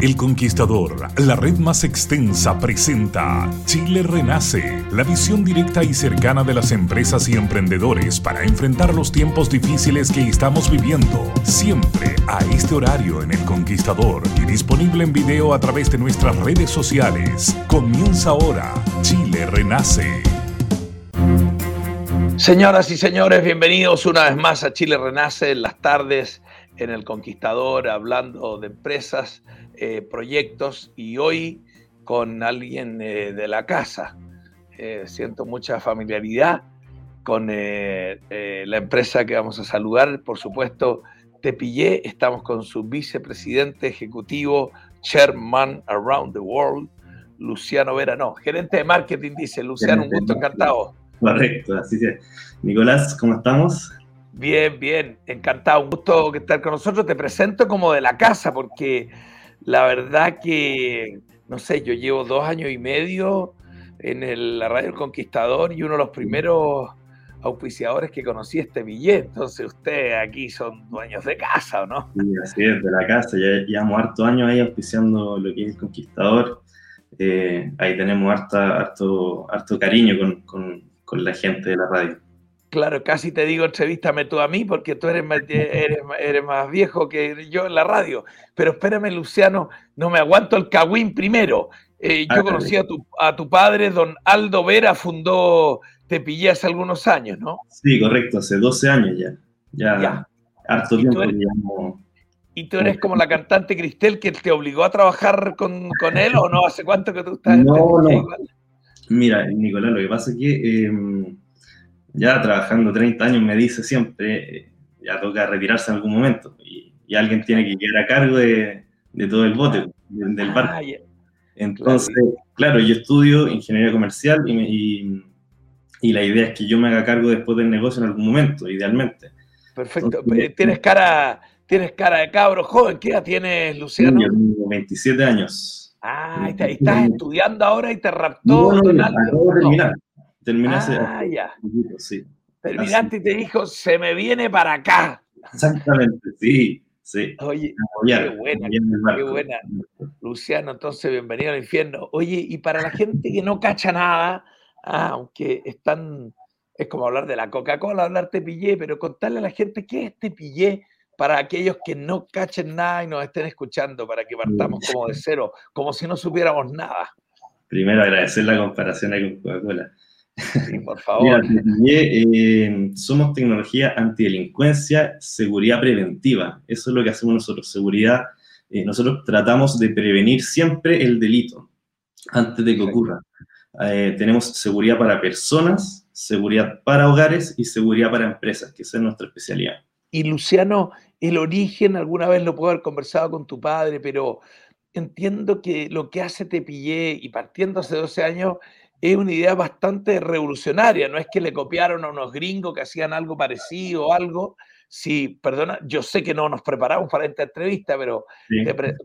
El Conquistador, la red más extensa, presenta Chile Renace, la visión directa y cercana de las empresas y emprendedores para enfrentar los tiempos difíciles que estamos viviendo. Siempre a este horario en El Conquistador y disponible en video a través de nuestras redes sociales. Comienza ahora Chile Renace. Señoras y señores, bienvenidos una vez más a Chile Renace en las tardes en El Conquistador, hablando de empresas, eh, proyectos y hoy con alguien eh, de la casa. Eh, siento mucha familiaridad con la empresa que vamos a saludar, por supuesto, Tepillé. Estamos con su vicepresidente ejecutivo, Chairman Around the World, Luciano Vera, no, gerente de marketing, dice Luciano, un gusto, encantado. Correcto, así es. Nicolás, ¿cómo estamos? Bien, bien, encantado, un gusto estar con nosotros. Te presento como de la casa, porque la verdad que, no sé, yo llevo dos años y medio en la Radio El Conquistador y uno de los primeros auspiciadores que conocí este billete. Entonces, ustedes aquí son dueños de casa, ¿o no? Sí, así es, de la casa. Ya llevamos harto años ahí auspiciando lo que es El Conquistador. Eh, ahí tenemos harto, harto cariño con, con la gente de la radio. Claro, casi te digo, entrevístame tú a mí, porque tú eres más, eres, más viejo que yo en la radio. Pero espérame, Luciano, no me aguanto el cagüín primero. Eh, yo ah, conocí a tu, a tu padre, don Aldo Vera, fundó Te pillé hace algunos años, ¿no? Sí, correcto, hace 12 años ya. Ya, harto tiempo. ¿Y tú eres como la cantante Cristel que te obligó a trabajar con, él o no? ¿Hace cuánto que tú estás en No, no. Mira, Nicolás, lo que pasa es que... Em, ya trabajando 30 años me dice siempre, eh, ya toca retirarse en algún momento y, alguien tiene que quedar a cargo de, todo el bote, del, barco. Ah, Entonces, claro. yo estudio ingeniería comercial y, y, la idea es que yo me haga cargo después del negocio en algún momento, idealmente. Perfecto. Tienes cara, tienes cara de cabro joven. ¿Qué edad tienes, Luciano? Yo tengo 27 años. Ah, estás estudiando ahora y te raptó. No, no, Terminaste. Ah, ya. Sí. Terminaste y te dijo, se me viene para acá. Exactamente, sí. Sí. Oye, qué buena, qué buena. Luciano, entonces bienvenido al infierno. Oye, y para la gente que no cacha nada, ah, aunque están, es como hablar de la Coca-Cola, hablar tepillé, pero contarle a la gente qué es tepillé para aquellos que no cachen nada y nos estén escuchando, para que partamos como de cero, como si no supiéramos nada. Primero agradecer la comparación ahí con Coca-Cola. Sí, por favor. Eh, somos tecnología antidelincuencia, seguridad preventiva. Eso es lo que hacemos nosotros, seguridad. Eh, nosotros tratamos de prevenir siempre el delito antes de que ocurra. Eh, tenemos seguridad para personas, seguridad para hogares y seguridad para empresas, que esa es nuestra especialidad. Y Luciano, el origen, alguna vez lo puedo haber conversado con tu padre, pero entiendo que lo que hace Tepillé y partiendo hace 12 años es una idea bastante revolucionaria. No es que le copiaron a unos gringos que hacían algo parecido o algo. Sí, perdona, yo sé que no nos preparamos para esta entrevista, pero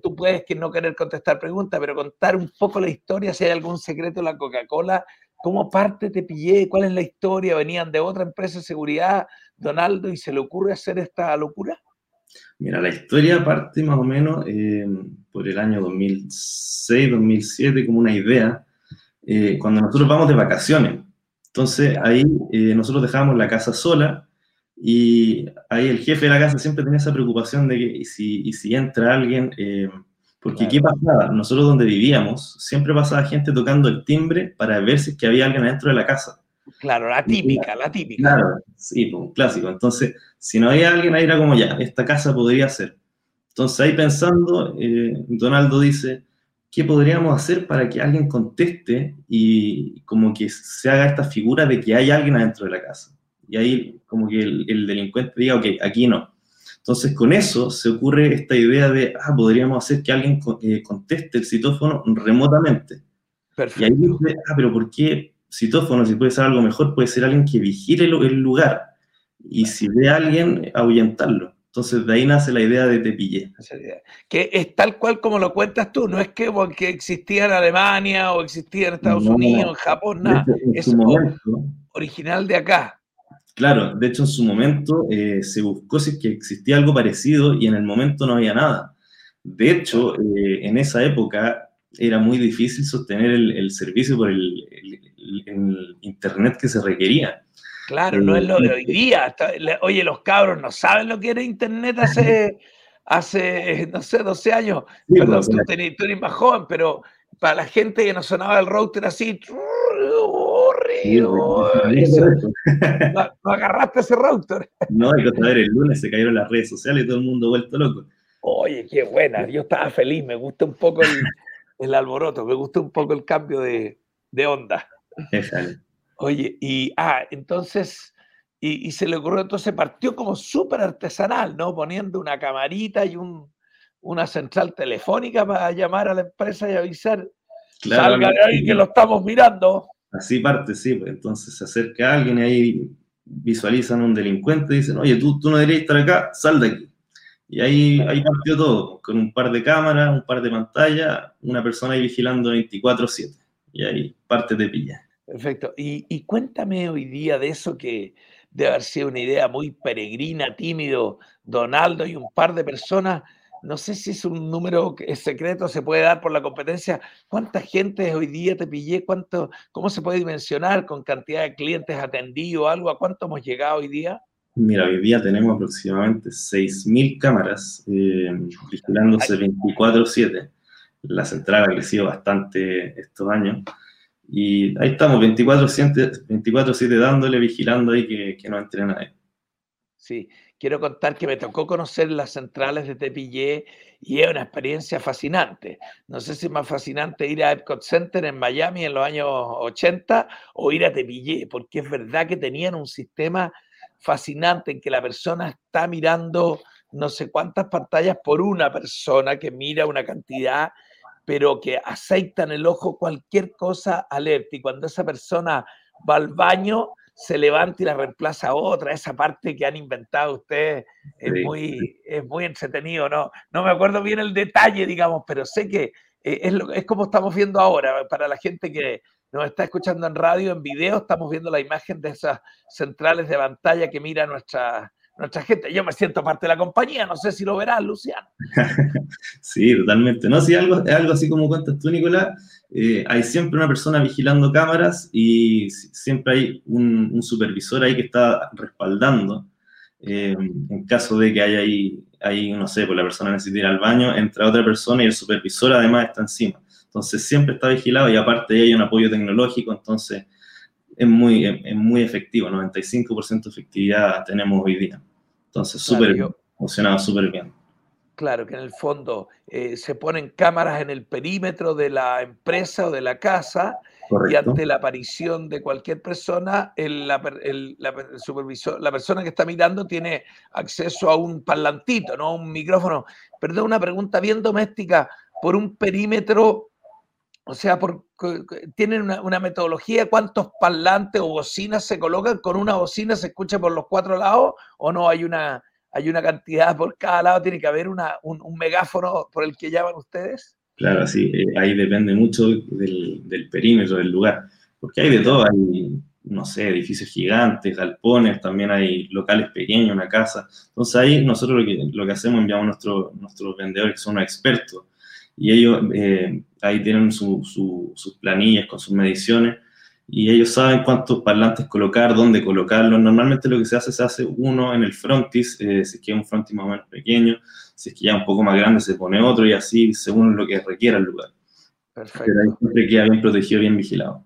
tú puedes que no querer contestar preguntas, pero contar un poco la historia, si hay algún secreto en la Coca-Cola, cómo parte te pillé, cuál es la historia, venían de otra empresa de seguridad, Donaldo, y se le ocurre hacer esta locura. Mira, la historia parte más o menos eh, por el año 2006, 2007, como una idea eh, cuando nosotros vamos de vacaciones. Entonces ahí eh, nosotros dejábamos la casa sola Y ahí el jefe de la casa siempre tenía esa preocupación de que, y si, y si entra alguien, eh, porque ¿qué pasaba? Nosotros donde vivíamos, siempre pasaba gente tocando el timbre para ver si es que había alguien adentro de la casa. Claro, la típica, la típica. Claro, sí, pues, un clásico. Entonces, si no había alguien ahí era como ya, esta casa podría ser. Entonces ahí pensando, eh, Donaldo dice, ¿qué podríamos hacer para que alguien conteste y como que se haga esta figura de que hay alguien adentro de la casa? Y ahí como que el, el delincuente diga, ok, aquí no. Entonces, con eso se ocurre esta idea de, ah, podríamos hacer que alguien eh, conteste el citófono remotamente. Perfecto. Y ahí dice, ah, pero ¿por qué citófono? Si puede ser algo mejor, puede ser alguien que vigile el lugar. Y si ve a alguien, ahuyentarlo. Entonces, de ahí nace la idea de te pillé. Que es tal cual como lo cuentas tú, no es que porque existía en Alemania o existía en Estados Unidos, en Japón, nada. es original de acá. Claro, de hecho en su momento eh, se buscó si que existía algo parecido y en el momento no había nada. De hecho, eh, en esa época era muy difícil sostener el, servicio por el, internet que se requería. Claro, no es lo de hoy día. Oye, los cabros no saben lo que era internet hace, hace no sé, 12 años. Perdón, pues, tú, tú eres más joven, pero para la gente que no sonaba el router así, no, agarraste ese router. No, hay que saber, el lunes se cayeron las redes sociales y todo el mundo vuelto loco. Oye, qué buena, yo estaba feliz, me gusta un poco el, alboroto, me gusta un poco el cambio de, onda. Oye, y, ah, entonces, y, se le ocurrió, entonces partió como súper artesanal, ¿no? Poniendo una camarita y un, una central telefónica para llamar a la empresa y avisar, salga de ahí que lo estamos mirando. Así parte, sí. Pues, entonces se acerca alguien y ahí visualizan un delincuente y dicen, oye, tú, tú no deberías estar acá, sal de aquí. Y ahí, ahí partió todo, con un par de cámaras, un par de pantallas, una persona ahí vigilando 24/7. Y ahí parte de pilla. Perfecto. Y, y, cuéntame hoy día de eso que debe haber sido una idea muy peregrina, tímido, Donaldo y un par de personas no sé si es un número que es secreto, se puede dar por la competencia. ¿Cuánta gente hoy día te pillé? ¿Cuánto, ¿Cómo se puede dimensionar con cantidad de clientes atendidos? ¿Algo? ¿A cuánto hemos llegado hoy día? Mira, hoy día tenemos aproximadamente 6.000 cámaras eh, vigilándose 24/7. La central ha crecido bastante estos años. Y ahí estamos, 24/7 dándole, vigilando ahí que, que no entre nadie. Sí, quiero contar que me tocó conocer las centrales de Tepillé y es una experiencia fascinante. No sé si es más fascinante ir a Epcot Center en Miami en los años 80 o ir a Tepillé, porque es verdad que tenían un sistema fascinante en que la persona está mirando no sé cuántas pantallas por una persona que mira una cantidad, pero que aceitan el ojo cualquier cosa alerta. Y cuando esa persona va al baño, se levanta y la reemplaza a otra. Esa parte que han inventado ustedes es, muy, es muy entretenido. ¿no? no me acuerdo bien el detalle, digamos, pero sé que eh, es, lo, es como estamos viendo ahora. Para la gente que nos está escuchando en radio, en video, estamos viendo la imagen de esas centrales de pantalla que mira nuestra, nuestra gente. Yo me siento parte de la compañía, no sé si lo verás, Luciano. sí, totalmente. No, si algo, algo así como cuentas tú, Nicolás. Eh, hay siempre una persona vigilando cámaras y siempre hay un, supervisor ahí que está respaldando. Eh, en caso de que haya ahí, ahí, no sé, pues la persona necesita ir al baño, entra otra persona y el supervisor además está encima. Entonces siempre está vigilado y aparte hay un apoyo tecnológico, entonces es muy, es muy efectivo, 95% de efectividad tenemos hoy día. Entonces, súper funcionado súper bien. Claro, que en el fondo eh, se ponen cámaras en el perímetro de la empresa o de la casa y ante la aparición de cualquier persona, el, la, supervisor, la persona que está mirando tiene acceso a un parlantito, ¿no? un micrófono. Perdón, una pregunta bien doméstica. Por un perímetro o sea, por, tienen una, metodología, cuántos parlantes o bocinas se colocan, con una bocina se escucha por los cuatro lados o no hay una, hay una cantidad por cada lado, tiene que haber una, un, megáfono por el que llaman ustedes. Claro, sí, eh, ahí depende mucho del, perímetro del lugar, porque hay de todo, hay, no sé, edificios gigantes, galpones, también hay locales pequeños, una casa. Entonces ahí nosotros lo que, lo que hacemos, enviamos a nuestro, nuestros vendedores que son expertos y ellos eh, ahí tienen sus planillas con sus mediciones y ellos saben cuántos parlantes colocar, dónde colocarlos. Normalmente lo que se hace, se hace uno en el frontis, eh, si es que es un frontis más o menos pequeño, si es que ya un poco más grande se pone otro y así según lo que requiera el lugar. Perfecto. Pero ahí siempre queda bien protegido, bien vigilado.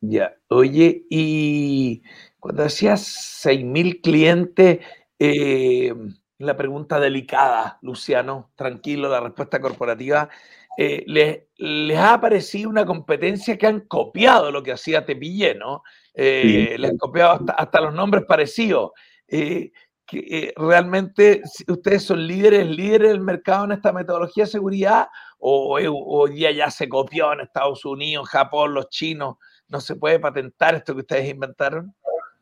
Ya, oye, y cuando decías 6.000 clientes, eh, la pregunta delicada, Luciano, tranquilo, la respuesta corporativa, eh, les, ha aparecido una competencia que han copiado lo que hacía Tepillé, ¿no? Eh, les han copiado hasta, los nombres parecidos. Eh, que, realmente ustedes son líderes, líderes del mercado en esta metodología de seguridad o hoy día ya se copió en Estados Unidos, Japón, los chinos, no se puede patentar esto que ustedes inventaron.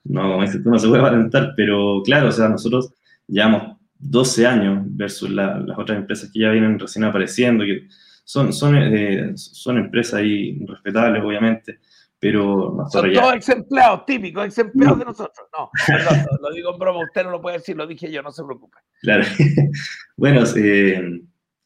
No, como dices tú, no se puede patentar, pero claro, o sea, nosotros llevamos 12 años versus las otras empresas que ya vienen recién apareciendo, que son, son, eh, son empresas ahí respetables, obviamente, pero... Son todos ex empleados, típicos, ex empleados de nosotros. No, perdón, lo, digo en broma, usted no lo puede decir, lo dije yo, no se preocupe. Claro. bueno, eh,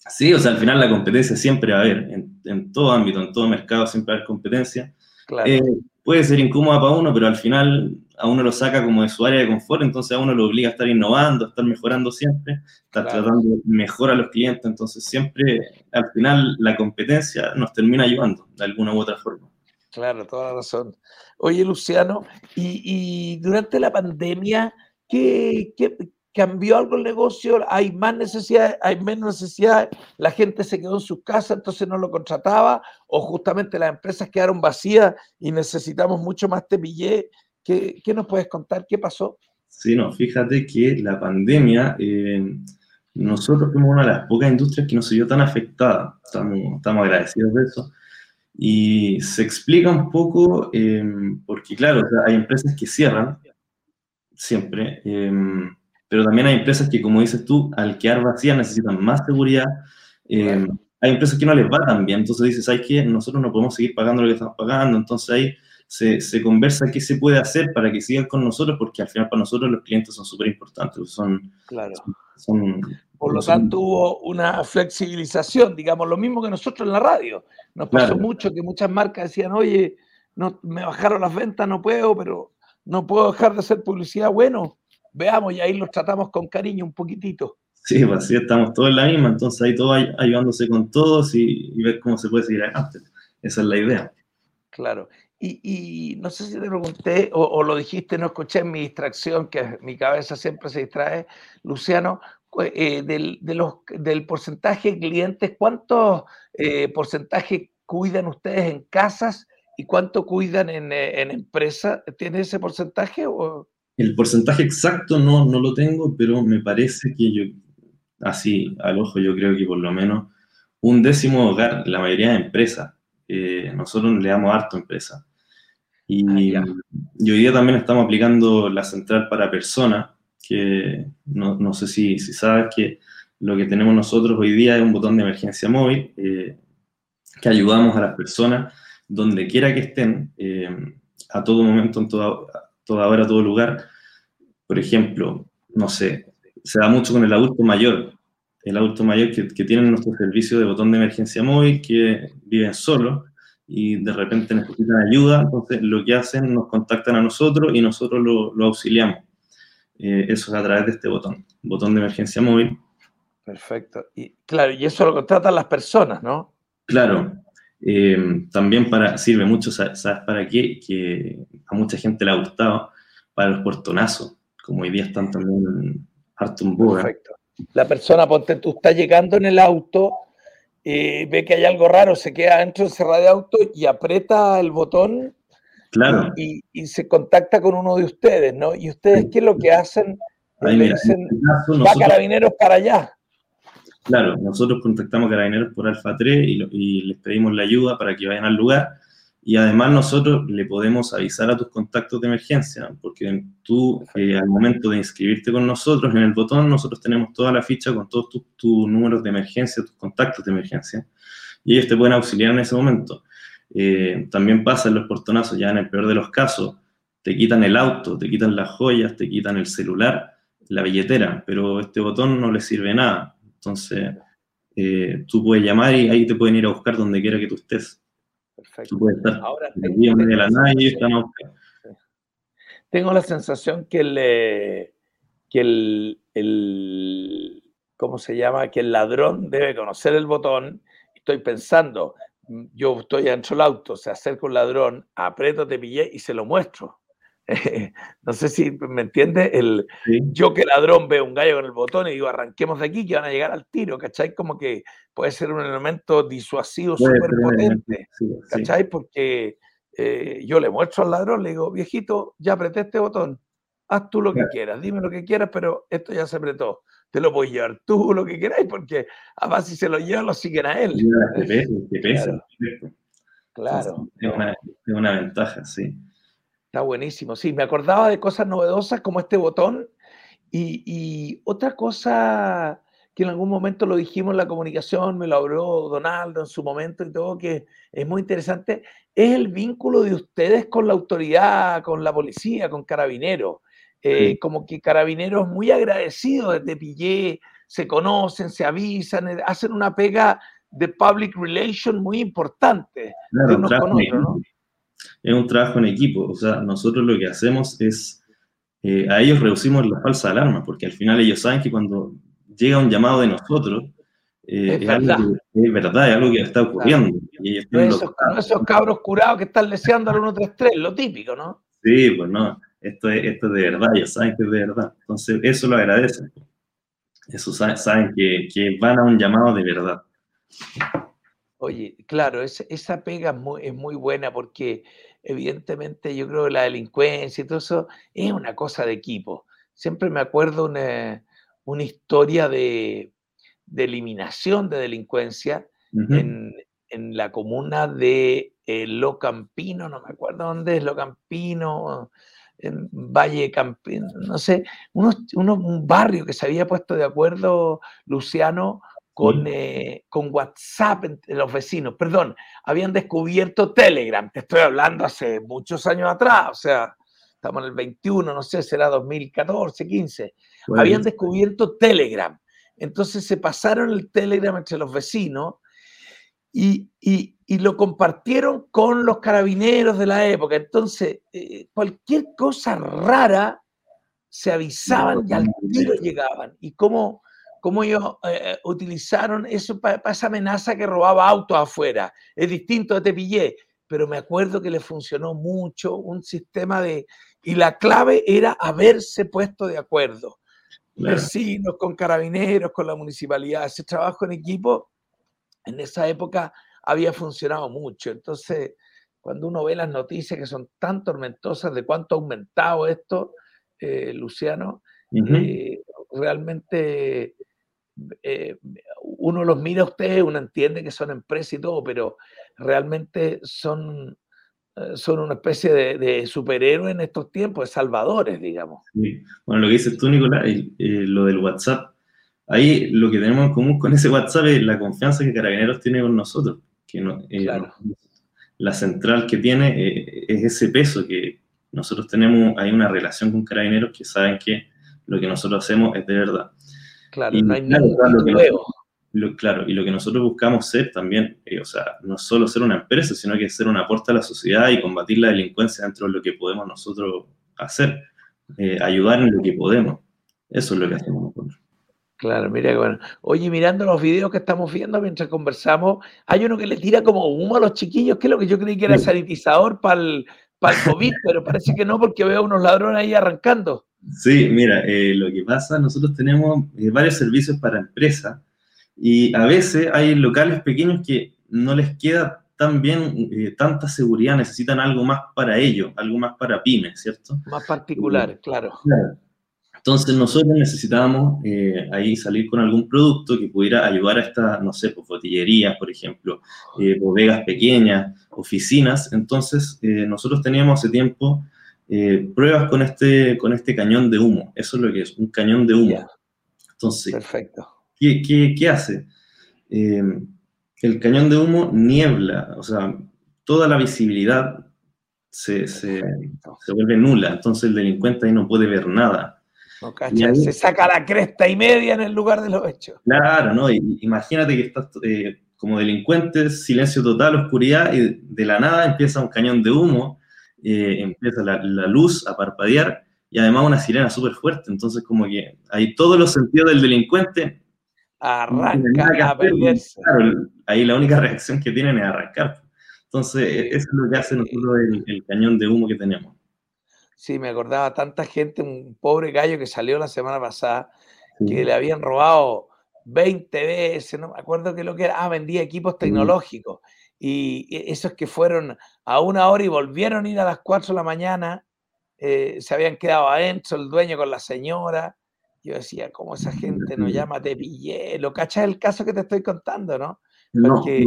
sí, o sea, al final la competencia siempre va a haber, en, en, todo ámbito, en todo mercado siempre va a haber competencia. Claro. Eh, puede ser incómoda para uno, pero al final a uno lo saca como de su área de confort, entonces a uno lo obliga a estar innovando, a estar mejorando siempre, estar tratando mejor a los clientes, entonces siempre al final la competencia nos termina ayudando de alguna u otra forma. Claro, toda la razón. Oye, Luciano, y, durante la pandemia, ¿qué, qué, cambió algo el negocio, hay más necesidad, hay menos necesidad, la gente se quedó en sus casas, entonces no lo contrataba, o justamente las empresas quedaron vacías y necesitamos mucho más tepillé. ¿Qué, qué nos puedes contar? ¿Qué pasó? Sí, no, fíjate que la pandemia, eh, nosotros fuimos una de las pocas industrias que no se vio tan afectada, estamos, estamos agradecidos de eso. Y se explica un poco, eh, porque claro, hay empresas que cierran siempre, eh, pero también hay empresas que, como dices tú, al quedar vacías necesitan más seguridad. Eh, hay empresas que no les va tan bien, entonces dices, ¿sabes qué? Nosotros no podemos seguir pagando lo que estamos pagando, entonces ahí se, se, conversa qué se puede hacer para que sigan con nosotros, porque al final para nosotros los clientes son súper importantes, son, claro. Son, Por lo tanto hubo una flexibilización, digamos, lo mismo que nosotros en la radio. Nos pasó mucho que muchas marcas decían, oye, no, me bajaron las ventas, no puedo, pero no puedo dejar de hacer publicidad. Bueno, veamos y ahí los tratamos con cariño un poquitito. Sí, pues sí, estamos todos en la misma, entonces ahí todos ayudándose con todos y, ver cómo se puede seguir adelante. Esa es la idea. Claro. Y, no sé si te pregunté o, lo dijiste, no escuché en mi distracción, que mi cabeza siempre se distrae, Luciano, eh, del, del porcentaje de clientes, ¿cuántos eh, porcentaje cuidan ustedes en casas y cuánto cuidan en, eh, en empresas? ¿Tiene ese porcentaje? O? El porcentaje exacto no, no lo tengo, pero me parece que yo, así al ojo, yo creo que por lo menos un décimo hogar, la mayoría de empresas, eh, nosotros le damos harto empresa. Y, ah, y, hoy día también estamos aplicando la central para personas, que no, no sé si, si, sabes que lo que tenemos nosotros hoy día es un botón de emergencia móvil eh, que ayudamos a las personas donde quiera que estén, eh, a todo momento, en toda, toda hora, todo lugar. Por ejemplo, no sé, se da mucho con el adulto mayor. El adulto mayor que, que tiene nuestro servicio de botón de emergencia móvil, que viven solos y de repente necesitan ayuda, entonces lo que hacen, nos contactan a nosotros y nosotros lo, lo auxiliamos. Eh, eso es a través de este botón, botón de emergencia móvil. Perfecto. Y claro, y eso lo contratan las personas, ¿no? Claro, eh, también para, sirve mucho, ¿sabes para qué? Que a mucha gente le ha gustado, para los portonazos, como hoy día están también harto un Perfecto. La persona, ponte, tú estás llegando en el auto, eh, ve que hay algo raro, se queda dentro encerrado de auto y aprieta el botón claro. y, se contacta con uno de ustedes, ¿no? Y ustedes, ¿qué es lo que hacen? Ahí, le dicen, este va carabineros para allá. Claro, nosotros contactamos a carabineros por Alfa 3 y, les pedimos la ayuda para que vayan al lugar. Y además nosotros le podemos avisar a tus contactos de emergencia, porque tú eh, al momento de inscribirte con nosotros en el botón, nosotros tenemos toda la ficha con todos tus, números de emergencia, tus contactos de emergencia, y ellos te pueden auxiliar en ese momento. Eh, también pasa en los portonazos, ya en el peor de los casos, te quitan el auto, te quitan las joyas, te quitan el celular, la billetera, pero este botón no le sirve nada entonces, eh, tú puedes llamar y ahí te pueden ir a buscar donde quiera que tú estés. Perfecto. Ahora, tengo, la y tengo la sensación que el, eh, que el, el, ¿cómo se llama? Que el ladrón debe conocer el botón. Estoy pensando, yo estoy dentro del auto, se acerca un ladrón, aprieto, te pillé y se lo muestro. no sé si me entiende, el, yo que ladrón veo un gallo con el botón y digo, arranquemos de aquí que van a llegar al tiro, ¿cachai? Como que puede ser un elemento disuasivo súper potente, ¿cachai? Porque eh, yo le muestro al ladrón, le digo, viejito, ya apreté este botón, haz tú lo que quieras, dime lo que quieras, pero esto ya se apretó. Te lo voy a llevar tú lo que queráis, porque además si se lo lleva, lo siguen a él. Pesa, Claro. claro. es una ventaja, sí. Está buenísimo. Sí, me acordaba de cosas novedosas como este botón y, otra cosa que en algún momento lo dijimos en la comunicación, me lo habló Donaldo en su momento y todo, que es muy interesante, es el vínculo de ustedes con la autoridad, con la policía, con Carabineros. Eh, como que Carabineros muy agradecidos desde Pillé, se conocen, se avisan, eh, hacen una pega de public relation muy importante claro, ¿no? Es un trabajo en equipo. O sea, nosotros lo que hacemos es, eh, a ellos reducimos la falsa alarma, porque al final ellos saben que cuando llega un llamado de nosotros, eh, es, verdad. Algo que, es verdad, es algo que está ocurriendo. Y esos, esos, cabros curados que están leseando al 133, lo típico, ¿no? Sí, pues no, esto es, esto es de verdad, ellos saben que es de verdad. Entonces, eso lo agradecen. Eso saben, que, que van a un llamado de verdad. Oye, claro, esa pega es muy, buena porque evidentemente yo creo que la delincuencia y todo eso es una cosa de equipo. Siempre me acuerdo una, historia de, eliminación de delincuencia en, la comuna de eh, Locampino, no me acuerdo dónde es Locampino, en Valle Campino, no sé, un barrio que se había puesto de acuerdo Luciano con, eh, con WhatsApp entre los vecinos. Perdón, habían descubierto Telegram. Te estoy hablando hace muchos años atrás, o sea, estamos en el 21, no sé, será 2014, 15. Habían descubierto Telegram. Entonces se pasaron el Telegram entre los vecinos y, y, y lo compartieron con los carabineros de la época. Entonces, eh, cualquier cosa rara se avisaban y al tiro llegaban. Y cómo cómo ellos eh, eh, utilizaron eso para esa amenaza que robaba autos afuera. Es distinto de Tepillé, pero me acuerdo que le funcionó mucho un sistema de... Y la clave era haberse puesto de acuerdo. Vecinos, con carabineros, con la municipalidad. Ese trabajo en equipo en esa época había funcionado mucho. Entonces, cuando uno ve las noticias que son tan tormentosas de cuánto ha aumentado esto, eh, Luciano, realmente eh, uno los mira a ustedes, uno entiende que son empresas y todo, pero realmente son, eh, son una especie de, de superhéroes en estos tiempos, de salvadores, digamos. Bueno, lo que dices tú, Nicolás, eh, lo del WhatsApp, ahí lo que tenemos en común con ese WhatsApp es la confianza que Carabineros tiene con nosotros, que no, la central que tiene es ese peso que nosotros tenemos, hay una relación con Carabineros que saben que lo que nosotros hacemos es de verdad. Claro, no hay claro, lo, claro, y lo que nosotros buscamos ser también, eh, o sea, no solo ser una empresa, sino que ser un aporte a la sociedad y combatir la delincuencia dentro de lo que podemos nosotros hacer, eh, ayudar en lo que podemos. Eso es lo que hacemos nosotros. Claro, mira, bueno. Oye, mirando los videos que estamos viendo mientras conversamos, hay uno que le tira como humo a los chiquillos, que es lo que yo creí que era sanitizador para el, para el COVID, pero parece que no, porque veo unos ladrones ahí arrancando. Sí, mira, eh, lo que pasa, nosotros tenemos eh, varios servicios para empresas y a veces hay locales pequeños que no les queda tan bien, eh, tanta seguridad, necesitan algo más para ellos, algo más para pymes, ¿cierto? Más particular, claro. Entonces nosotros necesitábamos ahí salir con algún producto que pudiera ayudar a estas, no sé, pues, botillerías, por ejemplo, bodegas pequeñas, oficinas. Entonces nosotros teníamos hace tiempo eh, pruebas con este, con este cañón de humo. Eso es lo que es, un cañón de humo. Entonces, Perfecto. ¿qué, qué, hace? Eh, el cañón de humo niebla, o sea, toda la visibilidad se, se, se, vuelve nula, entonces el delincuente ahí no puede ver nada. No, se saca la cresta y media en el lugar de los hechos. Claro, ¿no? imagínate que estás eh, como delincuentes, silencio total, oscuridad, y de la nada empieza un cañón de humo, eh, empieza la, luz a parpadear y además una sirena súper fuerte. Entonces, como que hay todos los sentidos del delincuente. Arranca a Claro, ahí la única reacción que tienen es arrancar. Entonces, eso es lo que hace nosotros el, cañón de humo que tenemos. Sí, me acordaba tanta gente, un pobre gallo que salió la semana pasada, que le habían robado 20 veces, no me acuerdo qué lo que era, ah, vendía equipos tecnológicos. Y esos que fueron a una hora y volvieron a ir a las 4 de la mañana, eh, se habían quedado adentro, el dueño con la señora. Yo decía, ¿cómo esa gente nos llama? Te pillé. Lo cachas el caso que te estoy contando, ¿no? Porque,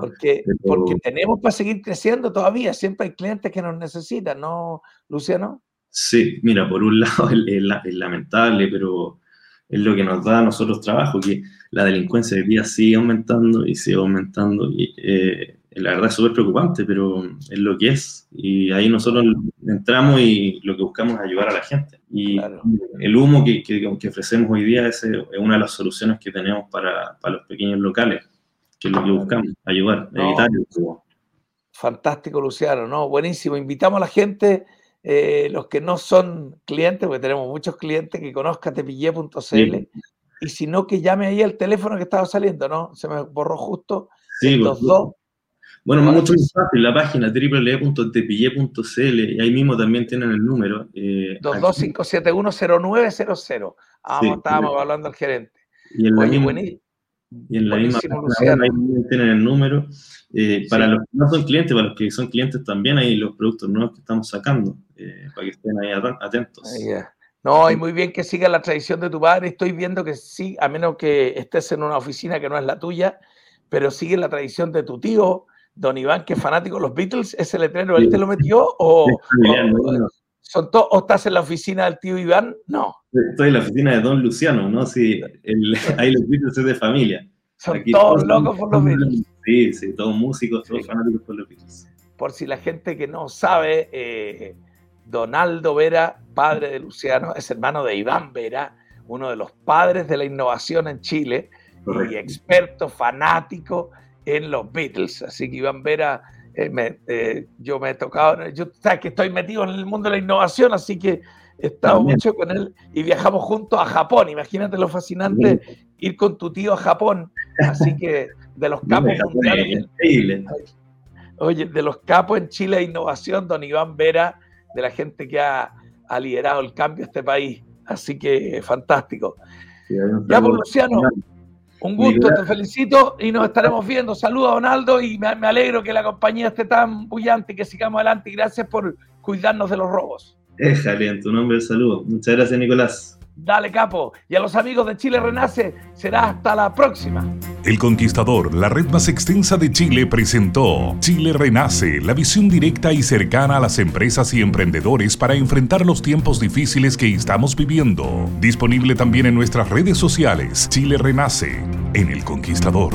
porque, porque tenemos para seguir creciendo todavía. Siempre hay clientes que nos necesitan, ¿no, Luciano? Sí, mira, por un lado es lamentable, pero es lo que nos da a nosotros trabajo, que la delincuencia de día sigue aumentando y sigue aumentando. Y eh, la verdad es súper preocupante, pero es lo que es. Y ahí nosotros entramos y lo que buscamos es ayudar a la gente. Y el humo que, que, ofrecemos hoy día es, una de las soluciones que tenemos para, para, los pequeños locales, que es lo que buscamos, ayudar, evitar el humo. Fantástico, Luciano, ¿no? Buenísimo. Invitamos a la gente eh, los que no son clientes, porque tenemos muchos clientes que conozcan tepille.cl, y si no, que llame ahí el teléfono que estaba saliendo, ¿no? Se me borró justo. Sí, los dos. Bueno, mucho más fácil, la página www.tepille.cl, y ahí mismo también tienen el número. Eh, 225710900. Ah, estábamos hablando al gerente. Y en la misma, y en la misma ahí tienen el número. Eh, para los que no son clientes, para los que son clientes también hay los productos nuevos que estamos sacando, eh, para que estén ahí atentos. No, y muy bien que siga la tradición de tu padre. Estoy viendo que sí, a menos que estés en una oficina que no es la tuya, pero sigue la tradición de tu tío, don Iván, que es fanático de los Beatles. ¿Ese letrero él te lo metió? ¿O, son o estás en la oficina del tío Iván? No. Estoy en la oficina de don Luciano, ¿no? Sí, ahí los Beatles es de familia. Son todos locos por los Beatles. Sí, sí, todos músicos, todos fanáticos por los Beatles. Por si la gente que no sabe, eh, Donaldo Vera, padre de Luciano, es hermano de Iván Vera, uno de los padres de la innovación en Chile y experto, fanático en los Beatles. Así que Iván Vera, eh, eh, yo me he tocado, yo sabes que estoy metido en el mundo de la innovación, así que he estado mucho con él y viajamos juntos a Japón. Imagínate lo fascinante ir con tu tío a Japón. Así que de los capos mundiales. Oye, de los capos en Chile de innovación, don Iván Vera, de la gente que ha, liderado el cambio a este país. Así que fantástico. ya, por pues, Luciano, un gusto, te felicito y nos estaremos viendo. Saludos a Donaldo y me, me alegro que la compañía esté tan bullante y que sigamos adelante. Y gracias por cuidarnos de los robos. Éjale, en tu nombre el saludo. Muchas gracias, Nicolás. Dale, capo. Y a los amigos de Chile Renace, será hasta la próxima. El Conquistador, la red más extensa de Chile, presentó Chile Renace, la visión directa y cercana a las empresas y emprendedores para enfrentar los tiempos difíciles que estamos viviendo. Disponible también en nuestras redes sociales, Chile Renace, en El Conquistador.